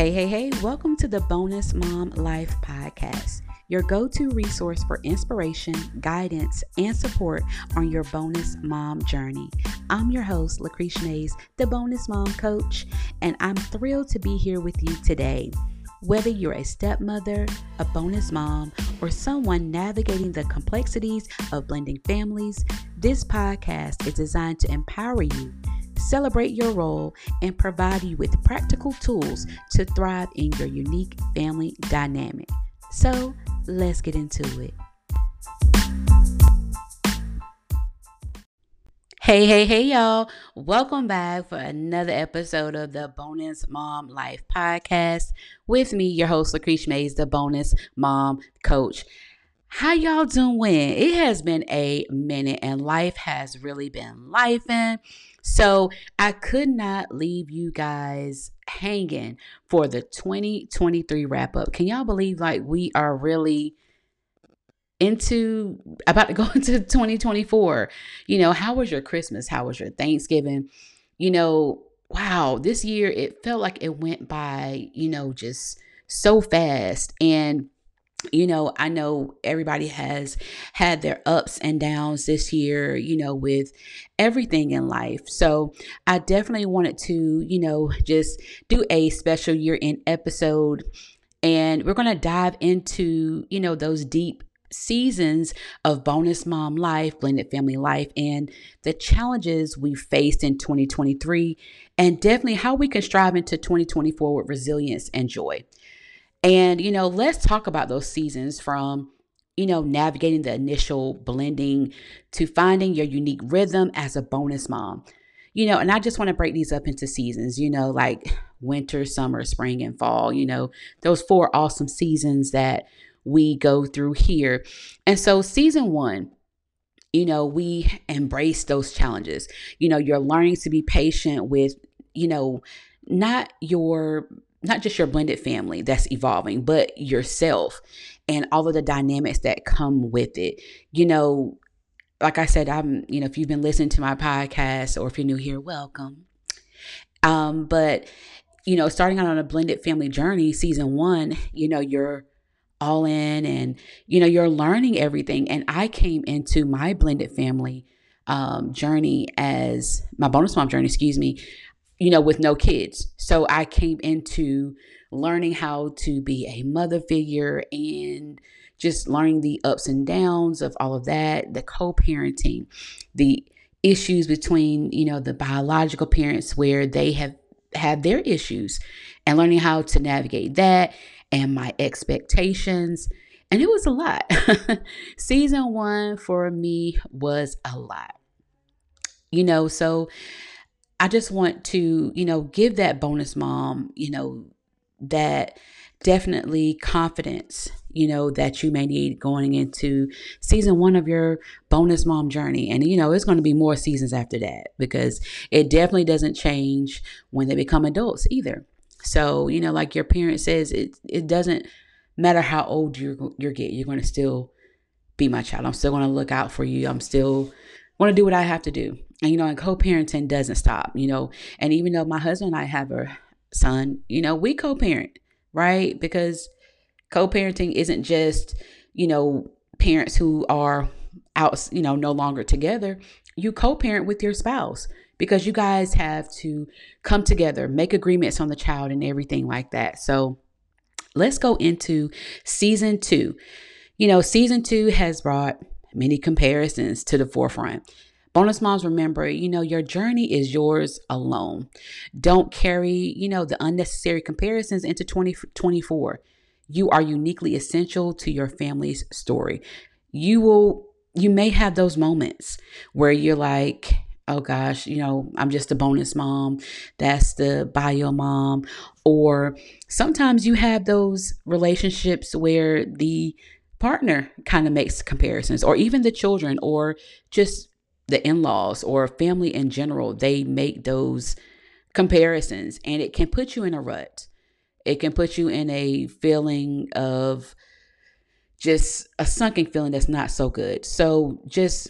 Hey, hey, hey, welcome to the Bonus Mom Life Podcast, your go to resource for inspiration, guidance, and support on your bonus mom journey. I'm your host, Lucretia Mayes, the Bonus Mom Coach, and I'm thrilled to be here with you today. Whether you're a stepmother, a bonus mom, or someone navigating the complexities of blending families, this podcast is designed to empower you celebrate your role, and provide you with practical tools to thrive in your unique family dynamic. So, let's get into it. Hey, hey, hey, y'all. Welcome back for another episode of the Bonus Mom Life Podcast with me, your host, Lucretia Mayes, the Bonus Mom Coach. How y'all doing? It has been a minute and life has really been life lifing. So I could not leave you guys hanging for the 2023 wrap up. Can y'all believe like we are really into about to go into 2024? You know, how was your Christmas? How was your Thanksgiving? You know, wow, this year it felt like it went by, you know, just so fast. And you know, I know everybody has had their ups and downs this year, you know, with everything in life. So I definitely wanted to, you know, just do a special year in episode. And we're going to dive into, you know, those deep seasons of bonus mom life, blended family life, and the challenges we faced in 2023, and definitely how we can strive into 2024 with resilience and joy. And, you know, let's talk about those seasons from, you know, navigating the initial blending to finding your unique rhythm as a bonus mom. You know, and I just want to break these up into seasons, you know, like winter, summer, spring, and fall, you know, those four awesome seasons that we go through here. And so, season one, you know, we embrace those challenges. You know, you're learning to be patient with, you know, not your not just your blended family that's evolving, but yourself and all of the dynamics that come with it. You know, like I said, I'm, you know, if you've been listening to my podcast or if you're new here, welcome. Um, but you know, starting out on a blended family journey, season one, you know, you're all in and you know, you're learning everything. And I came into my blended family um journey as my bonus mom journey, excuse me, you know, with no kids. So I came into learning how to be a mother figure and just learning the ups and downs of all of that, the co parenting, the issues between, you know, the biological parents where they have had their issues and learning how to navigate that and my expectations. And it was a lot. Season one for me was a lot. You know, so I just want to, you know, give that bonus mom, you know, that definitely confidence, you know, that you may need going into season one of your bonus mom journey. And, you know, it's going to be more seasons after that because it definitely doesn't change when they become adults either. So, you know, like your parent says, it, it doesn't matter how old you're, you're getting, you're going to still be my child. I'm still going to look out for you. I'm still going to do what I have to do and you know and co-parenting doesn't stop you know. And even though my husband and i have a son you know we co-parent right? Because co-parenting isn't just you know parents who are out you know no longer together. You co-parent with your spouse because you guys have to come together make agreements on the child and everything like that. So let's go into season two. You know season two has brought many comparisons to the forefront Bonus moms, remember, you know, your journey is yours alone. Don't carry, you know, the unnecessary comparisons into 2024. You are uniquely essential to your family's story. You will, you may have those moments where you're like, oh gosh, you know, I'm just a bonus mom. That's the bio mom. Or sometimes you have those relationships where the partner kind of makes comparisons, or even the children, or just the in-laws or family in general, they make those comparisons and it can put you in a rut. It can put you in a feeling of just a sunken feeling that's not so good. So just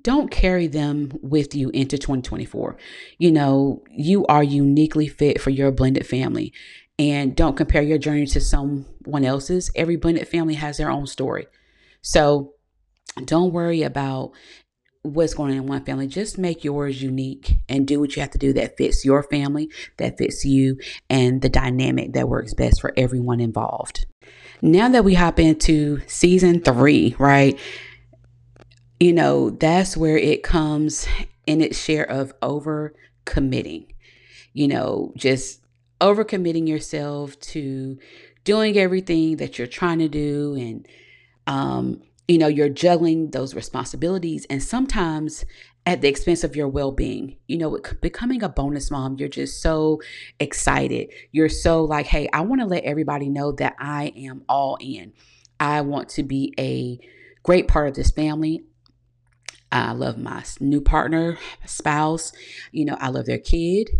don't carry them with you into 2024. You know, you are uniquely fit for your blended family. And don't compare your journey to someone else's. Every blended family has their own story. So don't worry about what's going on in one family. Just make yours unique and do what you have to do that fits your family, that fits you, and the dynamic that works best for everyone involved. Now that we hop into season three, right? You know, that's where it comes in its share of over committing. You know, just over committing yourself to doing everything that you're trying to do and um you know, you're juggling those responsibilities and sometimes at the expense of your well-being. You know, becoming a bonus mom, you're just so excited. You're so like, "Hey, I want to let everybody know that I am all in. I want to be a great part of this family. I love my new partner, spouse, you know, I love their kid,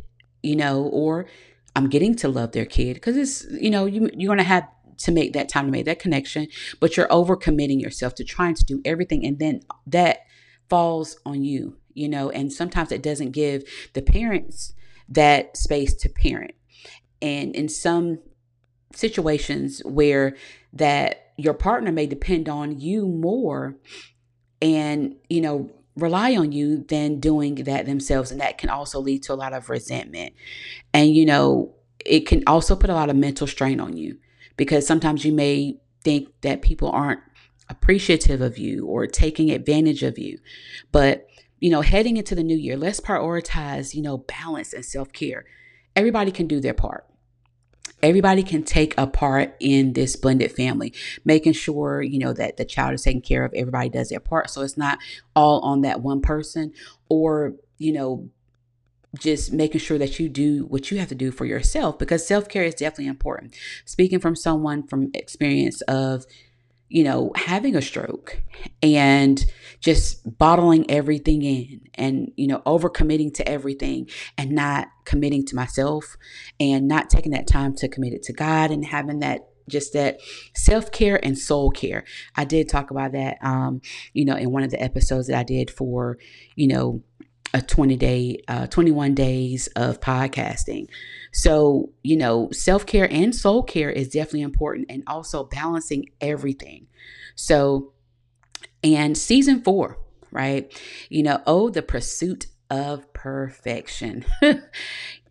you know, or I'm getting to love their kid because it's, you know, you, you're going to have to make that time to make that connection, but you're over committing yourself to trying to do everything. And then that falls on you, you know, and sometimes it doesn't give the parents that space to parent. And in some situations where that your partner may depend on you more and, you know, rely on you than doing that themselves. And that can also lead to a lot of resentment. And, you know, it can also put a lot of mental strain on you because sometimes you may think that people aren't appreciative of you or taking advantage of you. But, you know, heading into the new year, let's prioritize, you know, balance and self care. Everybody can do their part. Everybody can take a part in this blended family, making sure, you know, that the child is taken care of. Everybody does their part. So it's not all on that one person or, you know, just making sure that you do what you have to do for yourself because self-care is definitely important. Speaking from someone from experience of you know having a stroke and just bottling everything in and you know overcommitting to everything and not committing to myself and not taking that time to commit it to god and having that just that self-care and soul care. I did talk about that um you know in one of the episodes that i did for you know a 20 day, uh, 21 days of podcasting. So, you know, self care and soul care is definitely important and also balancing everything. So, and season four, right? You know, oh, the pursuit of perfection.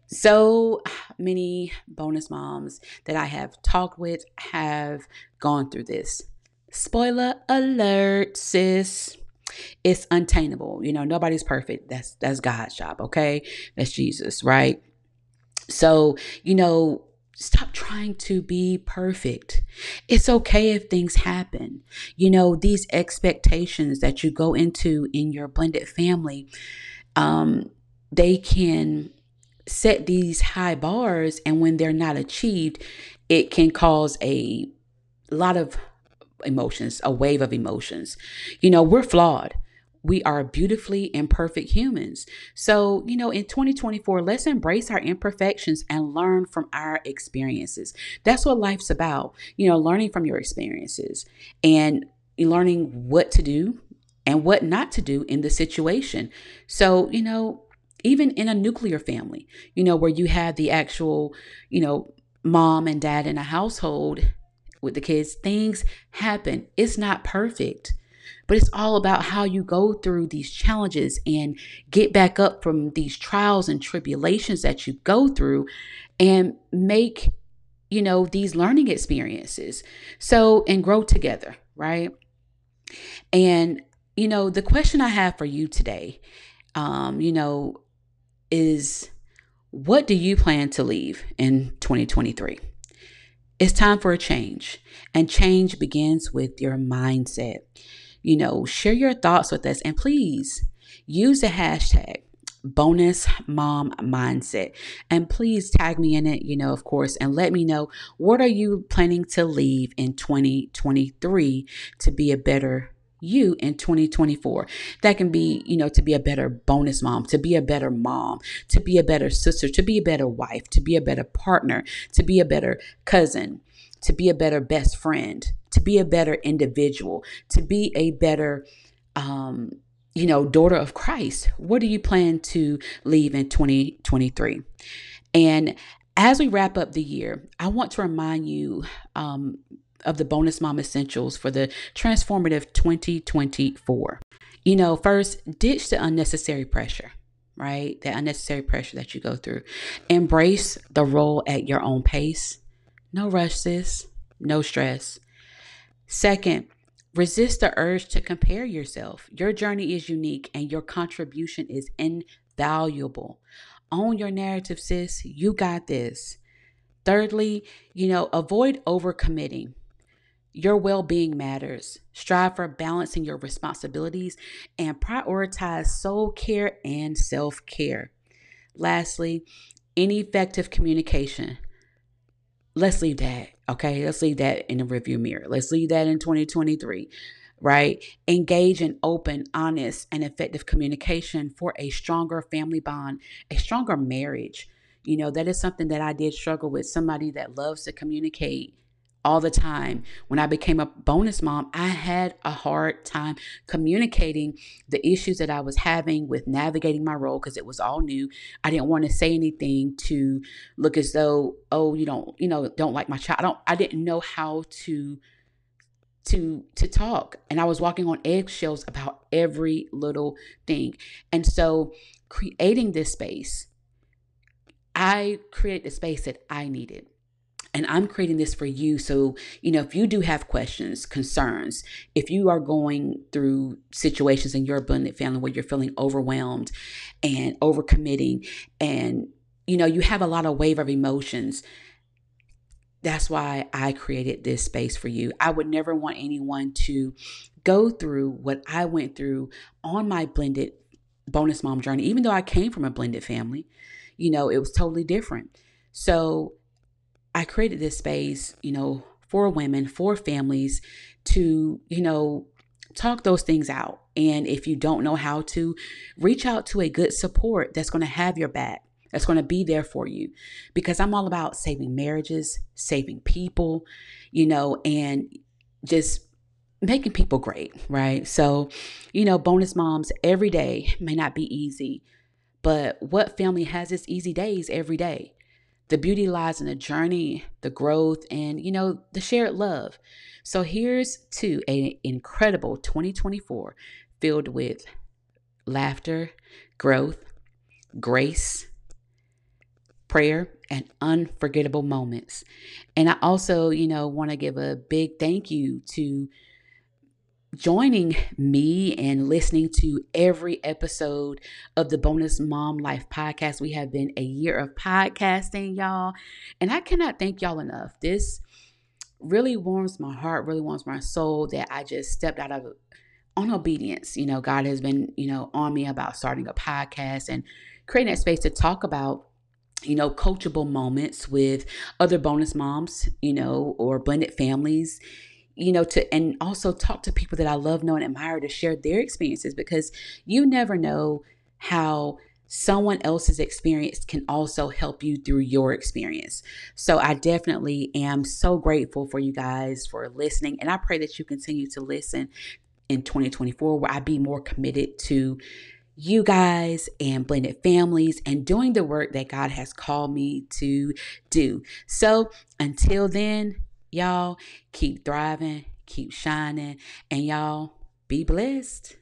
so many bonus moms that I have talked with have gone through this. Spoiler alert, sis it's untainable. You know, nobody's perfect. That's that's God's job, okay? That's Jesus, right? So, you know, stop trying to be perfect. It's okay if things happen. You know, these expectations that you go into in your blended family, um, they can set these high bars and when they're not achieved, it can cause a lot of emotions, a wave of emotions. You know, we're flawed. We are beautifully imperfect humans. So, you know, in 2024, let's embrace our imperfections and learn from our experiences. That's what life's about, you know, learning from your experiences and learning what to do and what not to do in the situation. So, you know, even in a nuclear family, you know, where you have the actual, you know, mom and dad in a household with the kids. Things happen. It's not perfect, but it's all about how you go through these challenges and get back up from these trials and tribulations that you go through and make, you know, these learning experiences. So, and grow together, right? And, you know, the question I have for you today, um, you know, is what do you plan to leave in 2023? It's time for a change, and change begins with your mindset. You know, share your thoughts with us and please use the hashtag bonus mom mindset and please tag me in it you know of course and let me know what are you planning to leave in 2023 to be a better you in 2024. That can be, you know, to be a better bonus mom, to be a better mom, to be a better sister, to be a better wife, to be a better partner, to be a better cousin, to be a better best friend, to be a better individual, to be a better um you know, daughter of Christ. What do you plan to leave in 2023? And As we wrap up the year, I want to remind you um, of the bonus mom essentials for the transformative 2024. You know, first, ditch the unnecessary pressure, right? The unnecessary pressure that you go through. Embrace the role at your own pace. No rush, sis. No stress. Second, resist the urge to compare yourself. Your journey is unique and your contribution is invaluable. Own your narrative, sis. You got this. Thirdly, you know, avoid overcommitting. Your well being matters. Strive for balancing your responsibilities and prioritize soul care and self care. Lastly, ineffective communication. Let's leave that, okay? Let's leave that in the review mirror. Let's leave that in 2023, right? Engage in open, honest, and effective communication for a stronger family bond, a stronger marriage. You know, that is something that I did struggle with. Somebody that loves to communicate all the time. When I became a bonus mom, I had a hard time communicating the issues that I was having with navigating my role because it was all new. I didn't want to say anything to look as though, oh, you don't, you know, don't like my child. I don't I didn't know how to to to talk and I was walking on eggshells about every little thing. And so creating this space I created the space that I needed and I'm creating this for you. So, you know, if you do have questions, concerns, if you are going through situations in your blended family where you're feeling overwhelmed and overcommitting, and, you know, you have a lot of wave of emotions, that's why I created this space for you. I would never want anyone to go through what I went through on my blended bonus mom journey, even though I came from a blended family. You know, it was totally different. So, I created this space, you know, for women, for families to, you know, talk those things out. And if you don't know how to, reach out to a good support that's going to have your back, that's going to be there for you. Because I'm all about saving marriages, saving people, you know, and just making people great, right? So, you know, bonus moms every day may not be easy, but what family has its easy days every day? The beauty lies in the journey, the growth, and you know, the shared love. So here's to an incredible 2024 filled with laughter, growth, grace, prayer, and unforgettable moments. And I also, you know, want to give a big thank you to joining me and listening to every episode of the Bonus Mom Life podcast. We have been a year of podcasting, y'all, and I cannot thank y'all enough. This really warms my heart, really warms my soul that I just stepped out of on obedience. You know, God has been, you know, on me about starting a podcast and creating that space to talk about you know, coachable moments with other bonus moms, you know, or blended families you know, to and also talk to people that I love, know, and admire to share their experiences because you never know how someone else's experience can also help you through your experience. So I definitely am so grateful for you guys for listening. And I pray that you continue to listen in 2024 where I be more committed to you guys and blended families and doing the work that God has called me to do. So until then, Y'all keep thriving, keep shining, and y'all be blessed.